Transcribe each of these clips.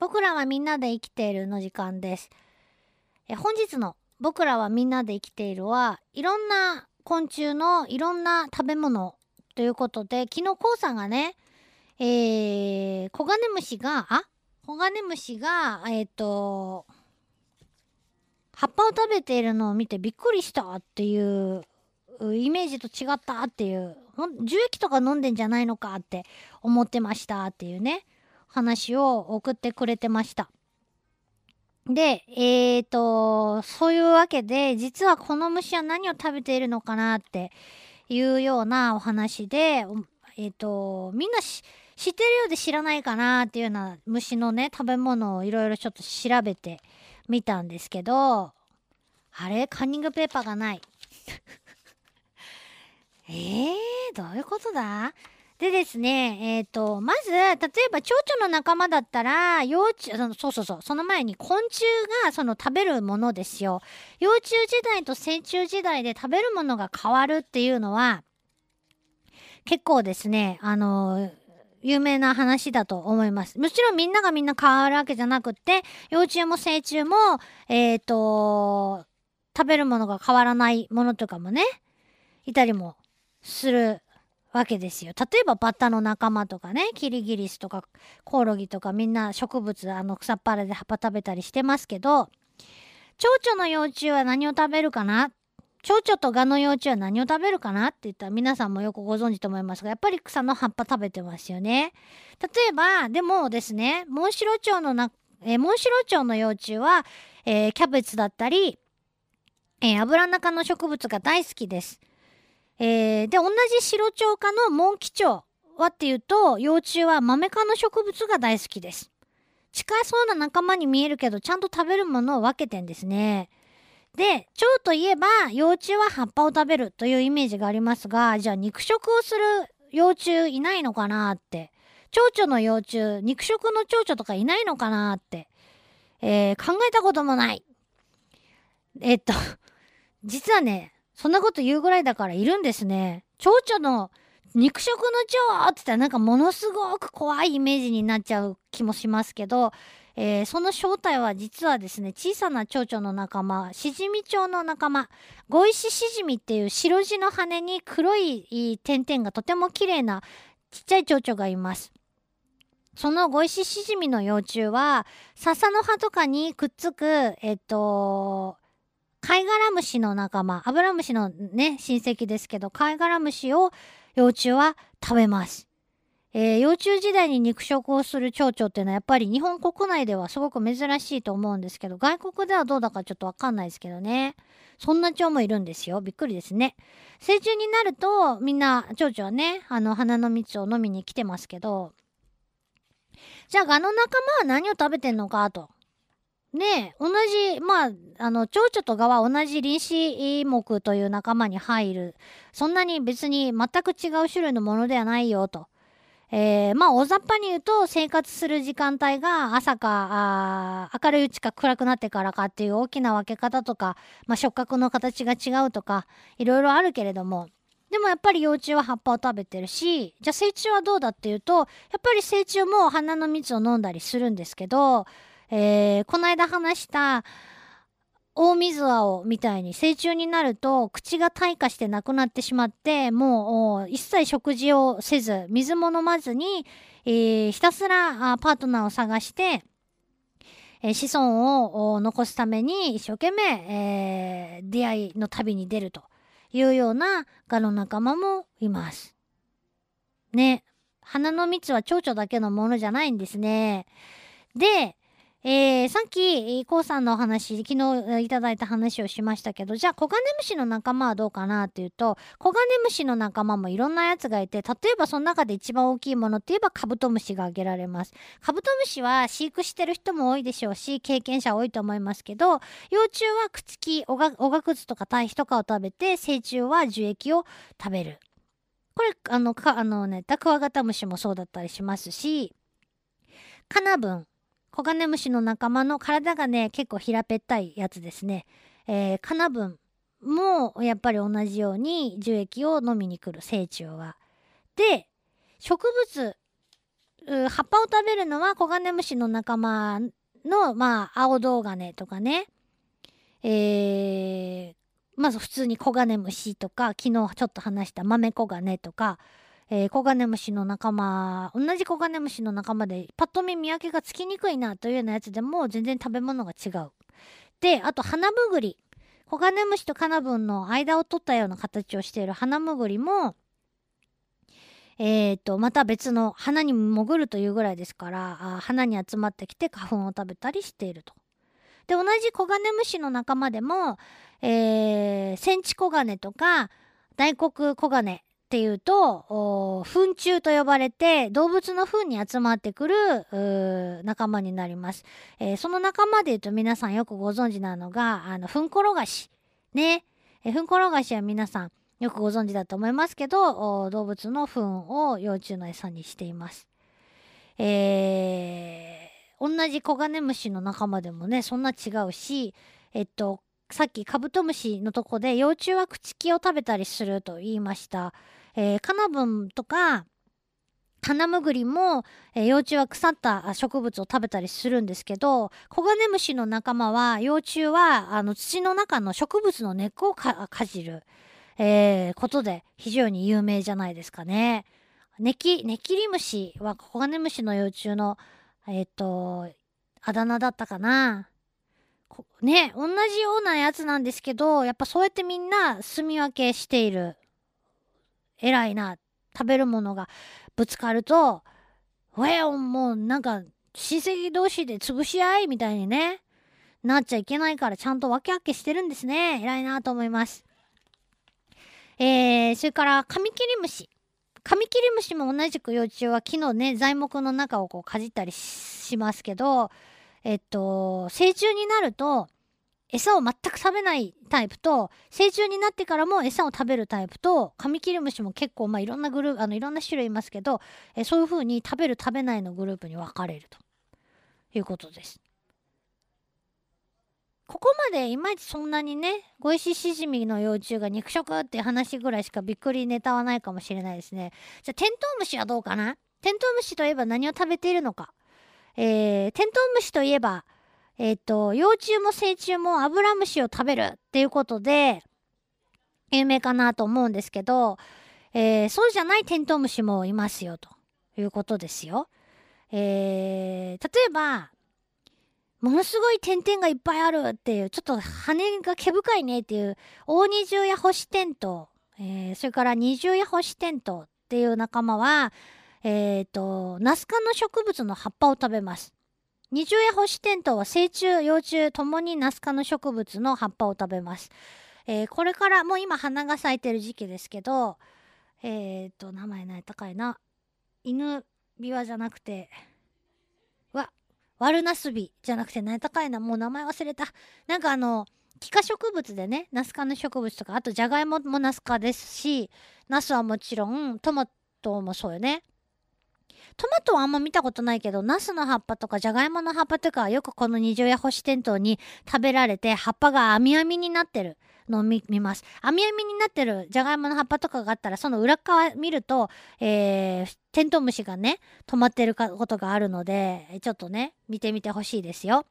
僕らはみんなで生きているの時間です。え本日の僕らはみんなで生きているはいろんな昆虫のいろんな食べ物ということで昨日こうさんがねえー、コガネムシがあ？コガネムシがえっ、ー、と葉っぱを食べているのを見てびっくりしたっていうイメージと違ったっていう樹液とか飲んでんじゃないのかって思ってましたっていうね話を送ってくれてました。で、えーと、そういうわけで、実はこの虫は何を食べているのかなっていうようなお話で、えーと、みんな知ってるようで知らないかなっていうような虫のね、食べ物をいろいろちょっと調べてみたんですけど、あれ？カンニングペーパーがない。えー、どういうことだ？でですね、えっ、ー、と、まず、例えば蝶々の仲間だったら、幼虫、そうそうそう、その前に昆虫がその食べるものですよ。幼虫時代と成虫時代で食べるものが変わるっていうのは、結構ですね、あの、有名な話だと思います。もちろんみんながみんな変わるわけじゃなくって、幼虫も成虫も、えっ、ー、と、食べるものが変わらないものとかもね、いたりもするわけですよ。例えばバッタの仲間とかね、キリギリスとかコオロギとかみんな植物、あの草っぱらで葉っぱ食べたりしてますけど、蝶々の幼虫は何を食べるかな？蝶々とガの幼虫は何を食べるかな？って言ったら皆さんもよくご存知と思いますが、やっぱり草の葉っぱ食べてますよね。例えば、でもですね、モンシロチョウのな、えー、モンシロチョウの幼虫は、えー、キャベツだったり、えー、油中の植物が大好きです。えー、で、同じ白鳥科のモンキチョウはっていうと、幼虫はマメ科の植物が大好きです。近そうな仲間に見えるけど、ちゃんと食べるものを分けてんですね。で、蝶といえば、幼虫は葉っぱを食べるというイメージがありますが、じゃあ肉食をする幼虫いないのかなって。蝶々の幼虫、肉食の蝶々とかいないのかなって、えー、考えたこともない。えっと、実はね、そんなこと言うぐらいだからいるんですね。蝶々の肉食の蝶って言ったらなんかものすごく怖いイメージになっちゃう気もしますけど、えー、その正体は実はですね、小さな蝶々の仲間、シジミ蝶の仲間、ゴイシシジミっていう白地の羽に黒い点々がとても綺麗なちっちゃい蝶々がいます。そのゴイシシジミの幼虫は、笹の葉とかにくっつく、えっと、貝殻虫の仲間、アブラムシのね、親戚ですけど、貝殻虫を幼虫は食べます。えー、幼虫時代に肉食をする蝶々っていうのはやっぱり日本国内ではすごく珍しいと思うんですけど、外国ではどうだかちょっとわかんないですけどね。そんな蝶もいるんですよ。びっくりですね。成虫になると、みんな蝶々はね、あの、花の蜜を飲みに来てますけど、じゃあ、ガの仲間は何を食べてんのかと。ね同じ、まあ、あの、蝶々と蛾は同じ臨死目という仲間に入る。そんなに別に全く違う種類のものではないよと。えー、まあ、大雑把に言うと、生活する時間帯が朝か、明るいうちか暗くなってからかっていう大きな分け方とか、まあ、触覚の形が違うとか、いろいろあるけれども、でもやっぱり幼虫は葉っぱを食べてるし、じゃあ成虫はどうだっていうと、やっぱり成虫も花の蜜を飲んだりするんですけど、えー、この間話した大水青みたいに成虫になると口が退化してなくなってしまってもう一切食事をせず水も飲まずに、えー、ひたすらパートナーを探して、え、子孫を残すために一生懸命、えー、出会いの旅に出るというようなガの仲間もいます。ね。花の蜜は蝶々だけのものじゃないんですね。で、えー、さっき、コウさんのお話、昨日いただいた話をしましたけど、じゃあ、コガネムシの仲間はどうかなっていうと、コガネムシの仲間もいろんなやつがいて、例えばその中で一番大きいものって言えばカブトムシが挙げられます。カブトムシは飼育してる人も多いでしょうし、経験者多いと思いますけど、幼虫はくつき、おが、おがくずとか堆肥とかを食べて、成虫は樹液を食べる。これ、あの、か、あのね、タクワガタムシもそうだったりしますし、カナブン、コガネムシの仲間の体がね、結構平べったいやつですね。えー、カナブンもやっぱり同じように樹液を飲みに来る成虫は。で、植物葉っぱを食べるのはコガネムシの仲間の、まあ、青銅金とかね、えー、まず普通にコガネムシとか、昨日ちょっと話した豆コガネとか、えー、コガネムシの仲間、同じコガネムシの仲間で、パッと見見分けがつきにくいなというようなやつでも全然食べ物が違う。で、あと花むぐり。コガネムシとカナブンの間を取ったような形をしている花むぐりも、えっ、ー、と、また別の花に潜るというぐらいですから、あ花に集まってきて花粉を食べたりしていると。で、同じコガネムシの仲間でも、えー、センチコガネとか大黒コガネっていうと、糞虫と呼ばれて動物の糞に集まってくる仲間になります。えー、その仲間で言うと皆さんよくご存知なのが、あの、糞転がし。ね。え糞転がしは皆さんよくご存知だと思いますけど、動物の糞を幼虫の餌にしています。えー、同じコガネムシの仲間でもね、そんな違うし、えっと、さっきカブトムシのとこで幼虫は朽木を食べたりすると言いました。えー、カナブンとかハナムグリも、えー、幼虫は腐った植物を食べたりするんですけどコガネムシの仲間は幼虫はあの土の中の植物の根っこをかじる、えー、ことで非常に有名じゃないですかね。ネキネキリムシはコガネムシの幼虫のえっ、とあだ名だったかな。ね同じようなやつなんですけどやっぱそうやってみんな住み分けしている偉いな食べるものがぶつかると「えもうなんか親戚同士で潰し合い」みたいにねなっちゃいけないからちゃんと分け分けしてるんですね。偉いなと思います。えー、それからカミキリムシ。カミキリムシも同じく幼虫は木のね材木の中をこうかじったりしますけどえっと成虫になると餌を全く食べないタイプと成虫になってからも餌を食べるタイプとカミキリムシも結構まあいろんなグループあのいろんな種類いますけどえそういう風に食べる食べないのグループに分かれるということです。ここまでいまいちそんなにねゴイシシジミの幼虫が肉食って話ぐらいしかびっくりネタはないかもしれないですね。じゃあテントウムシはどうかな？テントウムシといえば何を食べているのか？えー、テントウムシといえばえっ、ー、と、幼虫も成虫もアブラムシを食べるっていうことで、有名かなと思うんですけど、えー、そうじゃないテントウムシもいますよ、ということですよ。えー、例えば、ものすごい点々がいっぱいあるっていう、ちょっと羽が毛深いねっていう、大二重や星テント、えー、それから二重や星テントっていう仲間は、えっ、ー、と、ナス科の植物の葉っぱを食べます。二重や星テントは成虫、幼虫ともにナス科の植物の葉っぱを食べます。えー、これからもう今花が咲いてる時期ですけど、えっ、と、名前ない高いな。犬ビワじゃなくて、わ、ワルナスビじゃなくて何高いな。もう名前忘れた。なんかあの、気化植物でね、ナス科の植物とか、あとじゃがいももナス科ですし、ナスはもちろん、トマトもそうよね。トマトはあんま見たことないけど、ナスの葉っぱとかジャガイモの葉っぱとかはよくこの二重や星テントに食べられて、葉っぱが網網になってるのを見ます。網網になってるじゃがいもの葉っぱとかがあったら、その裏側見ると、えー、テントウムシがね、止まってることがあるので、ちょっとね、見てみてほしいですよ。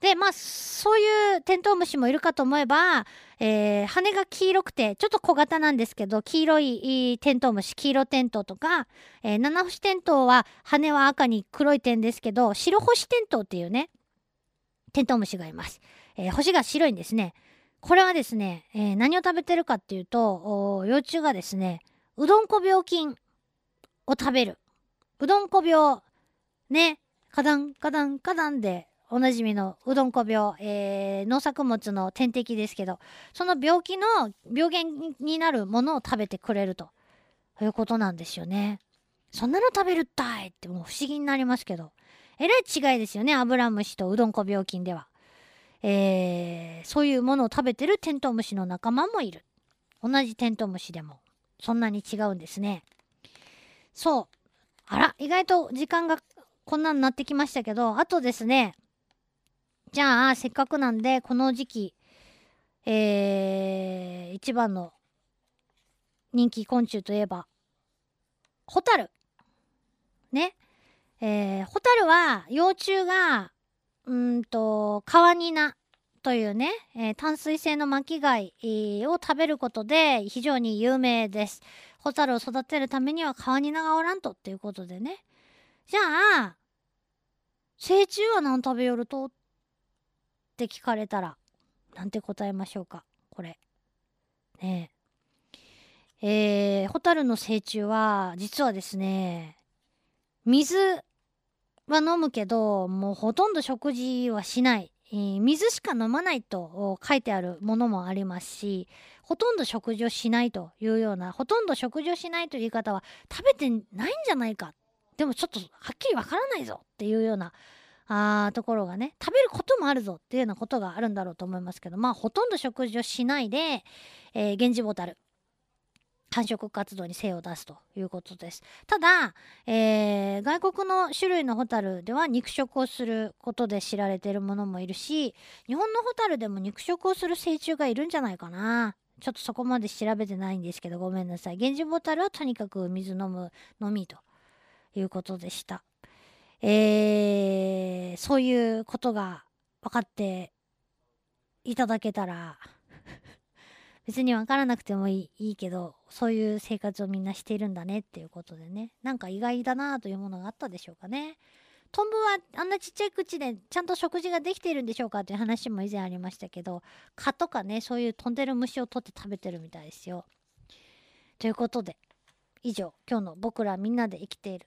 で、まあ、そういうテントウムシもいるかと思えば、えー、羽が黄色くて、ちょっと小型なんですけど、黄色いテントウムシ、黄色テントウとか、えー、七星テントウは羽は赤に黒い点ですけど、白星テントウっていうね、テントウムシがいます。えー、星が白いんですね。これはですね、えー、何を食べてるかっていうと、幼虫がですね、うどんこ病菌を食べる。うどんこ病、ね、カダン、カダン、カダンでおなじみのうどんこ病、えー、農作物の天敵ですけど、その病気の病原になるものを食べてくれるということなんですよね。そんなの食べるったいってもう不思議になりますけど。えらい違いですよね。アブラムシとうどんこ病菌では。えー、そういうものを食べてるテントウムシの仲間もいる。同じテントウムシでもそんなに違うんですね。そう。あら、意外と時間がこんなになってきましたけど、あとですね、じゃあ、せっかくなんで、この時期、えー、一番の人気昆虫といえば、ホタル。ね。えー、ホタルは幼虫がうんとカワニナというね、えー、淡水性の巻貝、を食べることで非常に有名です。ホタルを育てるためにはカワニナがおらんとっていうことでね。じゃあ、成虫は何食べよると？っって聞かれたら、なんて答えましょうか、これ。ねえ。えー、ホタルの成虫は、実はですね、水は飲むけど、もうほとんど食事はしない。えー、水しか飲まないと書いてあるものもありますし、ほとんど食事をしないというような、ほとんど食事をしないという言い方は食べてないんじゃないか。でもちょっとはっきりわからないぞっていうようなあところがね、食べることもあるぞっていうようなことがあるんだろうと思いますけど、まあほとんど食事をしないで、えー、源氏ボタル。繁殖活動に精を出すということです。ただ、えー、外国の種類のホタルでは肉食をすることで知られているものもいるし、日本のホタルでも肉食をする成虫がいるんじゃないかな。ちょっとそこまで調べてないんですけど、ごめんなさい。源氏ボタルはとにかく水飲むのみということでした。えー、そういうことが分かっていただけたら 別に分からなくてもいいけどそういう生活をみんなしているんだねっていうことでねなんか意外だなというものがあったでしょうかね。トンボはあんなちっちゃい口でちゃんと食事ができているんでしょうかという話も以前ありましたけど蚊とかねそういう飛んでる虫を取って食べてるみたいですよ。ということで以上今日の「僕らみんなで生きている」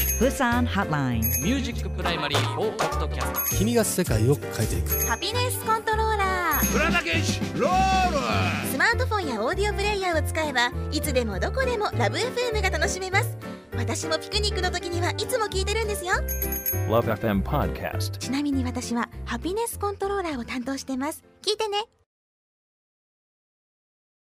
Busan Hotline. Music Primary for Podcast 君が世界を変えていく。 Happiness Controller 浦田健士ロール。スマートフォンやオーディオプレイヤーを使えばいつでもどこでもラブ f m が楽しめます。私もピクニックの時にはいつも聞いてるんですよ。LoveFM Podcast. ちなみに私はハピネスコントローラーを担当してます。聞いてね